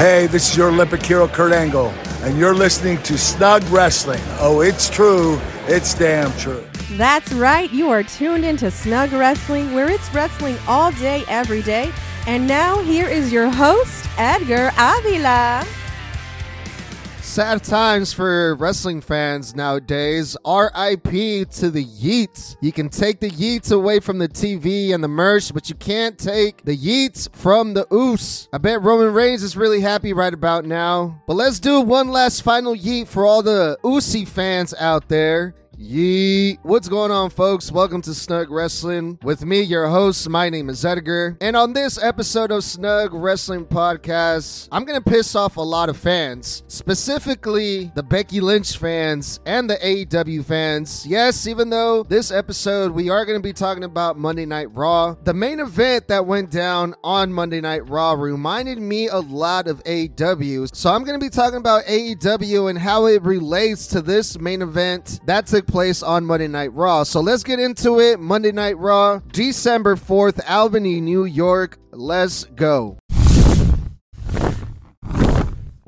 Hey, this is your Olympic hero, Kurt Angle, and you're listening to Snug Wrestling. Oh, it's true. It's damn true. That's right. You are tuned into Snug Wrestling, where it's wrestling all day, every day. And now, here is your host, Edgar Avila. Sad times for wrestling fans nowadays. RIP to the Yeets. You can take the Yeets away from the TV and the merch, but you can't take the Yeets from the Oos. I bet Roman Reigns is really happy right about now. But let's do one last final Yeet for all the Oosie fans out there. Yeet. What's going on, folks? Welcome to Snug Wrestling. With me, your host, my name is Edgar. And on this episode of Snug Wrestling Podcast, I'm going to piss off a lot of fans, specifically the Becky Lynch fans and the AEW fans. Yes, even though this episode we are going to be talking about Monday Night Raw, the main event that went down on Monday Night Raw reminded me a lot of AEW. So I'm going to be talking about AEW and how it relates to this main event that took place on Monday Night Raw. So let's get into it. Monday Night Raw, December 4th, Albany, New York. Let's go.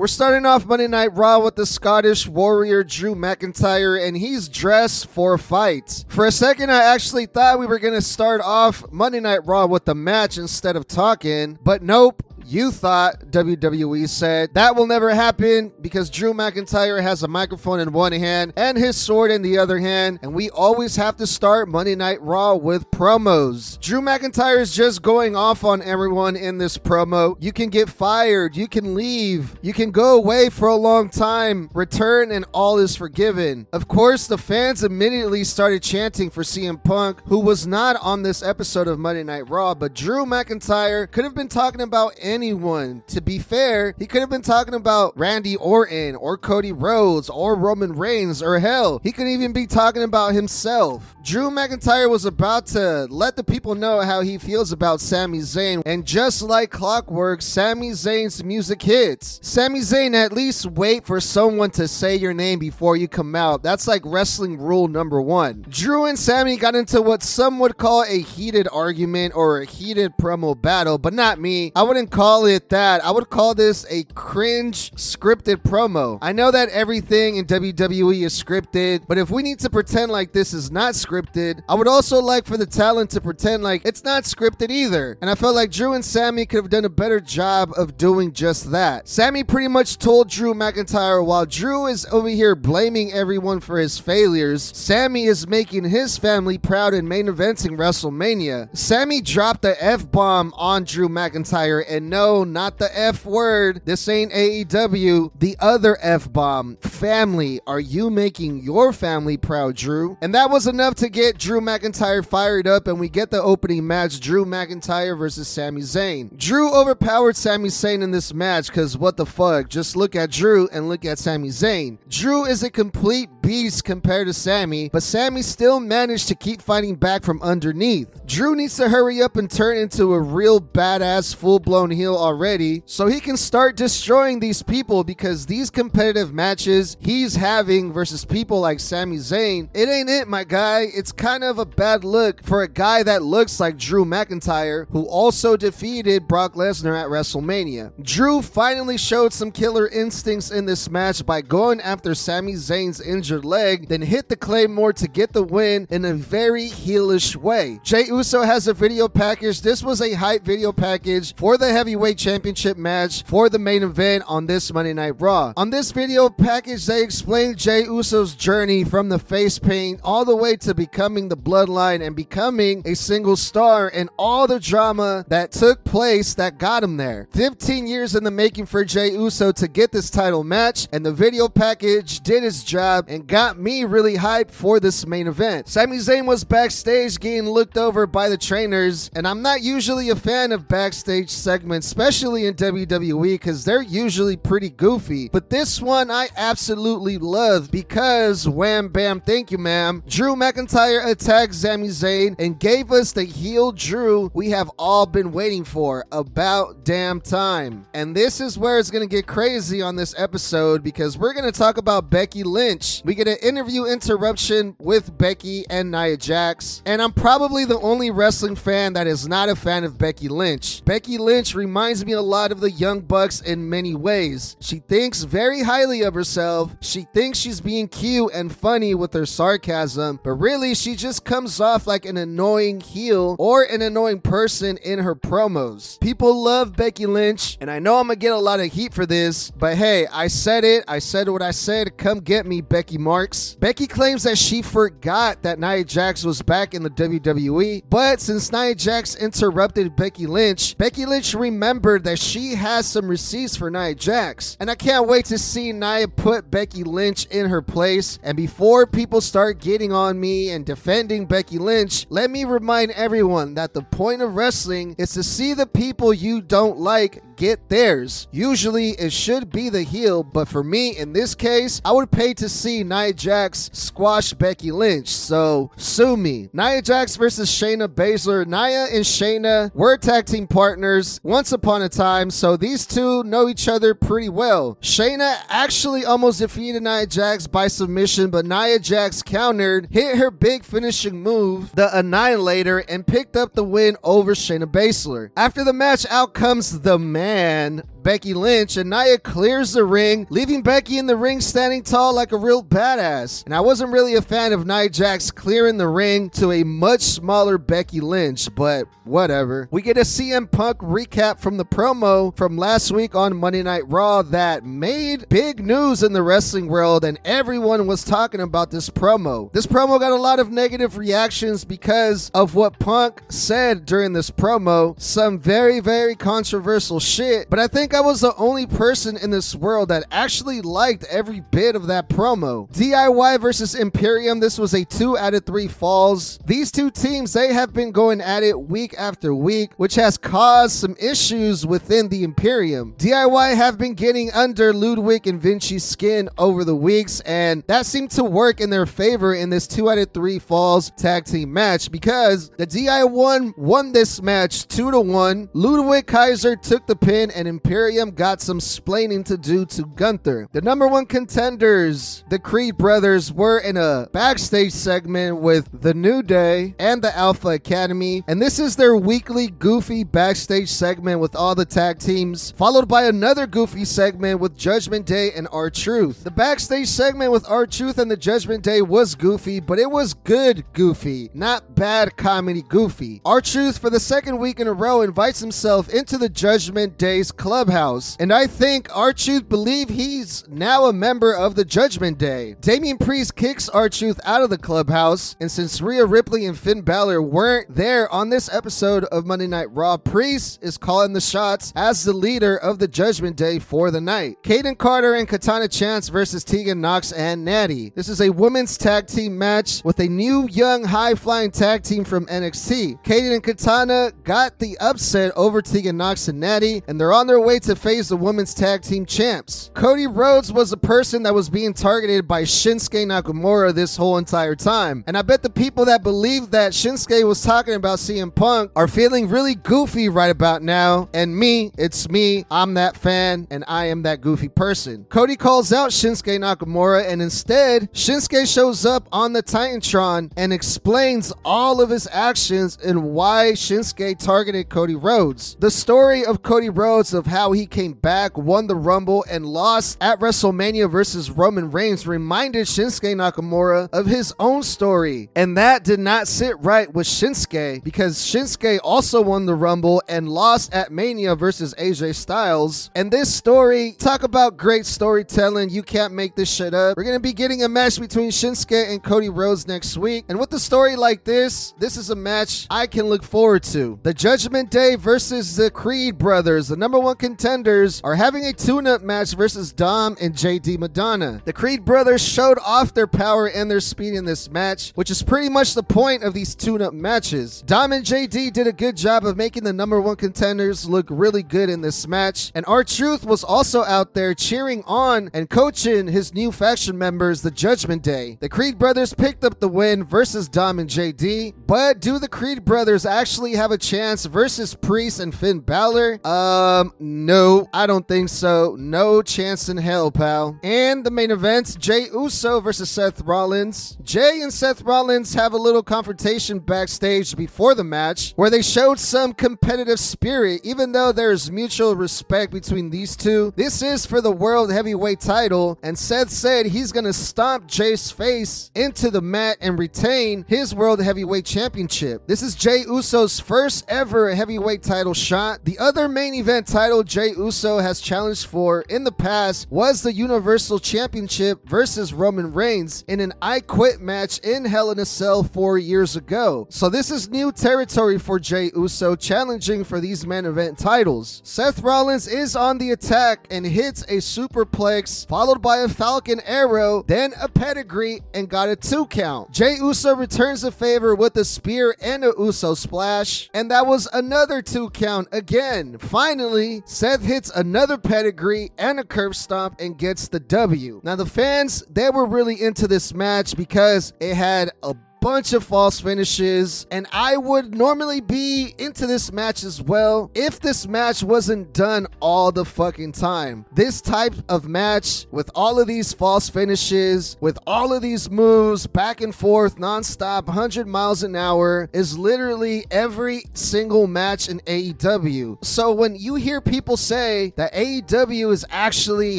We're starting off Monday Night Raw with the Scottish warrior Drew McIntyre, and he's dressed for a fight. For a second, I actually thought we were going to start off Monday Night Raw with the match instead of talking, but nope. You thought WWE said that will never happen because Drew McIntyre has a microphone in one hand and his sword in the other hand, and we always have to start Monday Night Raw with promos. Drew McIntyre is just going off on everyone in this promo. You can get fired, you can leave, you can go away for a long time, return, and all is forgiven. Of course, the fans immediately started chanting for CM Punk, who was not on this episode of Monday Night Raw, but Drew McIntyre could have been talking about anyone. To be fair, he could have been talking about Randy Orton or Cody Rhodes or Roman Reigns or hell, he could even be talking about himself. Drew McIntyre was about to let the people know how he feels about Sami Zayn, and just like clockwork, Sami Zayn's music hits. Sami Zayn, at least wait for someone to say your name before you come out. That's like wrestling rule number one. Drew and Sami got into what some would call a heated argument or a heated promo battle, but not me. I wouldn't call it that. I would call this a cringe scripted promo. I know that everything in WWE is scripted, but if we need to pretend like this is not scripted, I would also like for the talent to pretend like it's not scripted either. And I felt like Drew and Sami could have done a better job of doing just that. Sami pretty much told Drew McIntyre while Drew is over here blaming everyone for his failures, Sami is making his family proud in main eventing WrestleMania. Sami dropped the F bomb on Drew McIntyre, and no, not the F word. This ain't AEW. The other F bomb. Family. Are you making your family proud, Drew? And that was enough to get Drew McIntyre fired up, and we get the opening match Drew McIntyre versus Sami Zayn. Drew overpowered Sami Zayn in this match because what the fuck? Just look at Drew and look at Sami Zayn. Drew is a complete beast compared to Sami, but Sami still managed to keep fighting back from underneath. Drew needs to hurry up and turn into a real badass full blown heel already so he can start destroying these people because these competitive matches he's having versus people like Sami Zayn, it ain't it, my guy. It's kind of a bad look for a guy that looks like Drew McIntyre, who also defeated Brock Lesnar at WrestleMania. Drew finally showed some killer instincts in this match by going after Sami Zayn's injured leg, then hit the Claymore to get the win in a very heelish way. Jey Uso has a video package. This was a hype video package for the heavyweight championship match for the main event on this Monday Night Raw. On this video package, they explained Jey Uso's journey from the face paint all the way to becoming the bloodline and becoming a single star and all the drama that took place that got him there. 15 years in the making for Jey Uso to get this title match, and the video package did its job and got me really hyped for this main event. Sami Zayn was backstage getting looked over by the trainers, and I'm not usually a fan of backstage segments, especially in WWE, because they're usually pretty goofy. But this one I absolutely love because wham bam, thank you, ma'am. Drew McIntyre attacked Sami Zayn and gave us the heel Drew we have all been waiting for about damn time. And this is where it's gonna get crazy on this episode because we're gonna talk about Becky Lynch. We We get an interview interruption with Becky and Nia Jax. And I'm probably the only wrestling fan that is not a fan of Becky Lynch. Becky Lynch reminds me a lot of the Young Bucks in many ways. She thinks very highly of herself. She thinks she's being cute and funny with her sarcasm, but really she just comes off like an annoying heel or an annoying person in her promos. People love Becky Lynch, and I know I'm gonna get a lot of heat for this, but hey, I said it. I said what I said. Come get me, Becky Marks. Becky claims that she forgot that Nia Jax was back in the WWE, but since Nia Jax interrupted Becky Lynch, Becky Lynch remembered that she has some receipts for Nia Jax. And I can't wait to see Nia put Becky Lynch in her place. And before people start getting on me and defending Becky Lynch, let me remind everyone that the point of wrestling is to see the people you don't like get theirs. Usually it should be the heel, but for me in this case, I would pay to see Nia Jax squash Becky Lynch. So sue me. Nia Jax versus Shayna Baszler. Nia and Shayna were tag team partners once upon a time, so these two know each other pretty well. Shayna actually almost defeated Nia Jax by submission, but Nia Jax countered, hit her big finishing move, the Annihilator, and picked up the win over Shayna Baszler. After the match, out comes the man and Becky Lynch, and Nia clears the ring, leaving Becky in the ring standing tall like a real badass. And I wasn't really a fan of Nia Jax clearing the ring to a much smaller Becky Lynch, but whatever. We get a CM Punk recap from the promo from last week on Monday Night Raw that made big news in the wrestling world, and everyone was talking about this promo. This promo got a lot of negative reactions because of what Punk said during this promo. Some very, very controversial shit, but I think I was the only person in this world that actually liked every bit of that promo. DIY versus Imperium, this was a two out of three falls. These two teams, they have been going at it week after week, which has caused some issues within the Imperium. DIY have been getting under Ludwig and Vinci's skin over the weeks, and that seemed to work in their favor in this two out of three falls tag team match because the DIY won this match two to one. Ludwig Kaiser took the pin, and Imperium got some splaining to do to Gunther. The number one contenders, the Creed brothers, were in a backstage segment with the New Day and the Alpha Academy, and this is their weekly goofy backstage segment with all the tag teams, followed by another goofy segment with Judgment Day and R Truth. The backstage segment with R Truth and the Judgment Day was goofy, but it was good goofy, not bad comedy goofy. R Truth, for the second week in a row, invites himself into the Judgment Day's clubhouse, and I think R Truth believe he's now a member of the Judgment Day. Damian Priest kicks R Truth out of the clubhouse, and since Rhea Ripley and Finn Balor weren't there on this episode of Monday Night Raw, Priest is calling the shots as the leader of the Judgment Day for the night. Kayden Carter and Katana Chance versus Tegan Knox and Natty. This is a women's tag team match with a new young high flying tag team from NXT. Kayden and Katana got the upset over Tegan Knox and Natty, and they're on their way to face the women's tag team champs. Cody Rhodes was the person that was being targeted by Shinsuke Nakamura this whole entire time. And I bet the people that believe that Shinsuke was talking about CM Punk are feeling really goofy right about now. And me, it's me, I'm that fan, and I am that goofy person. Cody calls out Shinsuke Nakamura, and instead, Shinsuke shows up on the Titantron and explains all of his actions and why Shinsuke targeted Cody Rhodes. The story of Cody Rhodes of how he came back, won the Rumble, and lost at WrestleMania versus Roman Reigns reminded Shinsuke Nakamura of his own story. And that did not sit right with Shinsuke because Shinsuke also won the Rumble and lost at Mania versus AJ Styles. And this story, talk about great storytelling. You can't make this shit up. We're going to be getting a match between Shinsuke and Cody Rhodes next week. And with a story like this, this is a match I can look forward to. The Judgment Day versus the Creed brothers, the number one contenders, are having a tune up match versus Dom and JD McDonagh. The Creed brothers showed off their power and their speed in this match, which is pretty much the point of these tune up matches. Dom and JD did a good job of making the number one contenders look really good in this match, and R Truth was also out there cheering on and coaching his new faction members, the Judgment Day. The Creed brothers picked up the win versus Dom and JD, but do the Creed brothers actually have a chance versus Priest and Finn Balor? Um, no No, I don't think so. No chance in hell, pal. And the main event Jey Uso versus Seth Rollins. Jey and Seth Rollins have a little confrontation backstage before the match where they showed some competitive spirit, even though there's mutual respect between these two. This is for the World Heavyweight title, and Seth said he's gonna stomp Jey's face into the mat and retain his World Heavyweight Championship. This is Jey Uso's first ever heavyweight title shot. The other main event title Jey Uso has challenged for in the past was the Universal Championship versus Roman Reigns in an I Quit match in Hell in a Cell four years ago. So this is new territory for Jey Uso challenging for these main event titles. Seth Rollins is on the attack and hits a superplex followed by a Falcon Arrow, then a pedigree and got a two count. Jey Uso returns the favor with a spear and a Uso splash, and that was another two count again. Finally, Seth hits another pedigree and a curb stomp and gets the W. Now the fans, they were really into this match because it had a bunch of false finishes, and I would normally be into this match as well if this match wasn't done all the fucking time. This type of match with all of these false finishes, with all of these moves back and forth nonstop, 100 miles an hour, is literally every single match in AEW. So when you hear people say that AEW is actually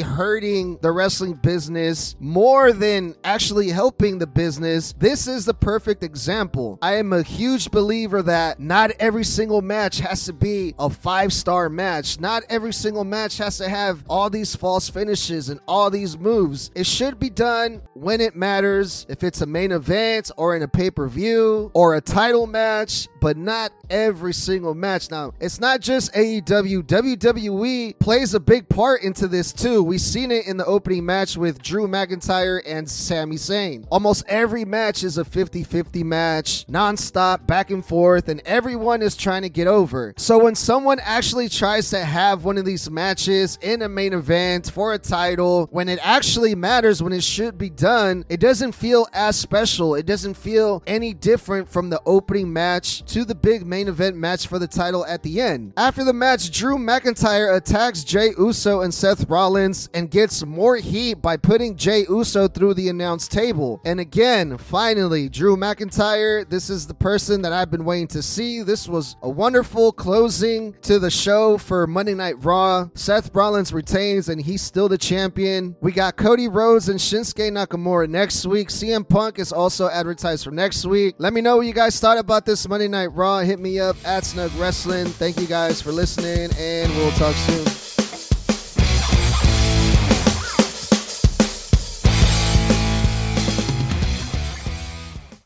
hurting the wrestling business more than actually helping the business, this is the perfect example. I am a huge believer that not every single match has to be a five star match. Not every single match has to have all these false finishes and all these moves. It should be done when it matters, if it's a main event or in a pay per view or a title match, but not every single match. Now, it's not just AEW, WWE plays a big part into this too. We've seen it in the opening match with Drew McIntyre and Sami Zayn. Almost every match is a 50 50 match, non-stop, back and forth, and everyone is trying to get over. So when someone actually tries to have one of these matches in a main event for a title, when it actually matters, when it should be done, it doesn't feel as special. It doesn't feel any different from the opening match to the big main event match for the title at the end. After the match, Drew McIntyre attacks Jey Uso and Seth Rollins and gets more heat by putting Jey Uso through the announce table. And again, finally, Drew McIntyre, this is the person that I've been waiting to see. This was a wonderful closing to the show for Monday Night Raw. Seth Rollins retains and he's still the champion. We got Cody Rhodes and Shinsuke Nakamura next week. CM Punk is also advertised for next week. Let me know what you guys thought about this Monday Night Raw. Hit me up at Snug Wrestling. Thank you guys for listening and we'll talk soon.